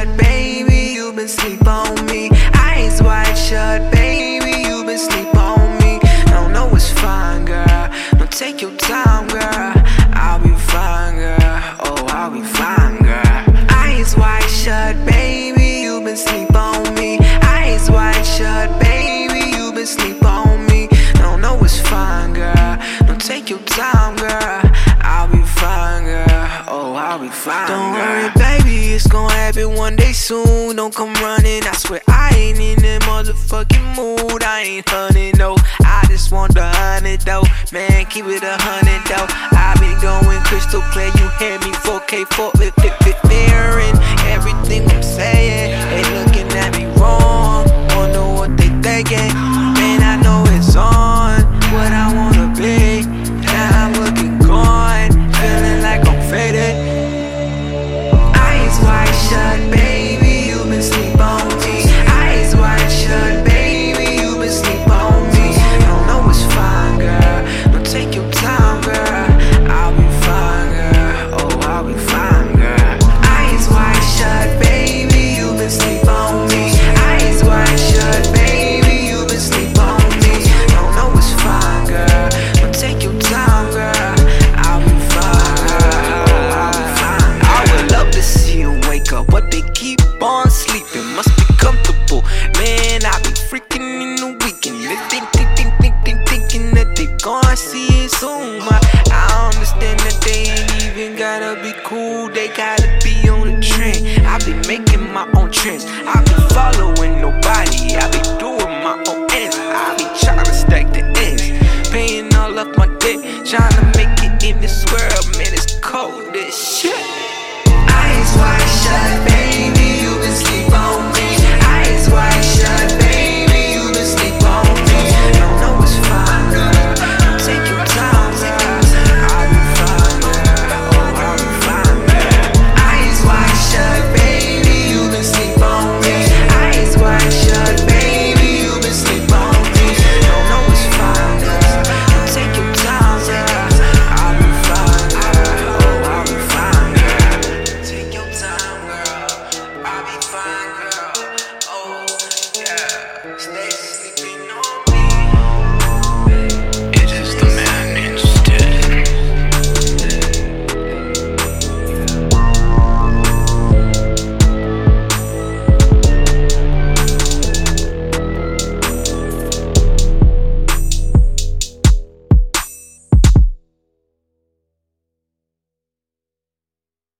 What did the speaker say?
side, baby. I'll be fine. Don't girl. worry, baby, it's gonna happen one day soon. Don't come running, I swear I ain't in that motherfucking mood. I ain't hunting, no, I just want the hundred though. Man, keep it a hundred though. I be going crystal clear, you hear me 4K, 4 lip, lip, lip, everything I'm saying. They looking at me wrong, don't know what they thinking. They ain't even gotta be cool, they gotta be on the trend. I be making my own trends, I be following nobody, I be doing my own ends. I be trying to stack the ends, paying all of my debt, trying to make it in this world, man. It's cold as shit.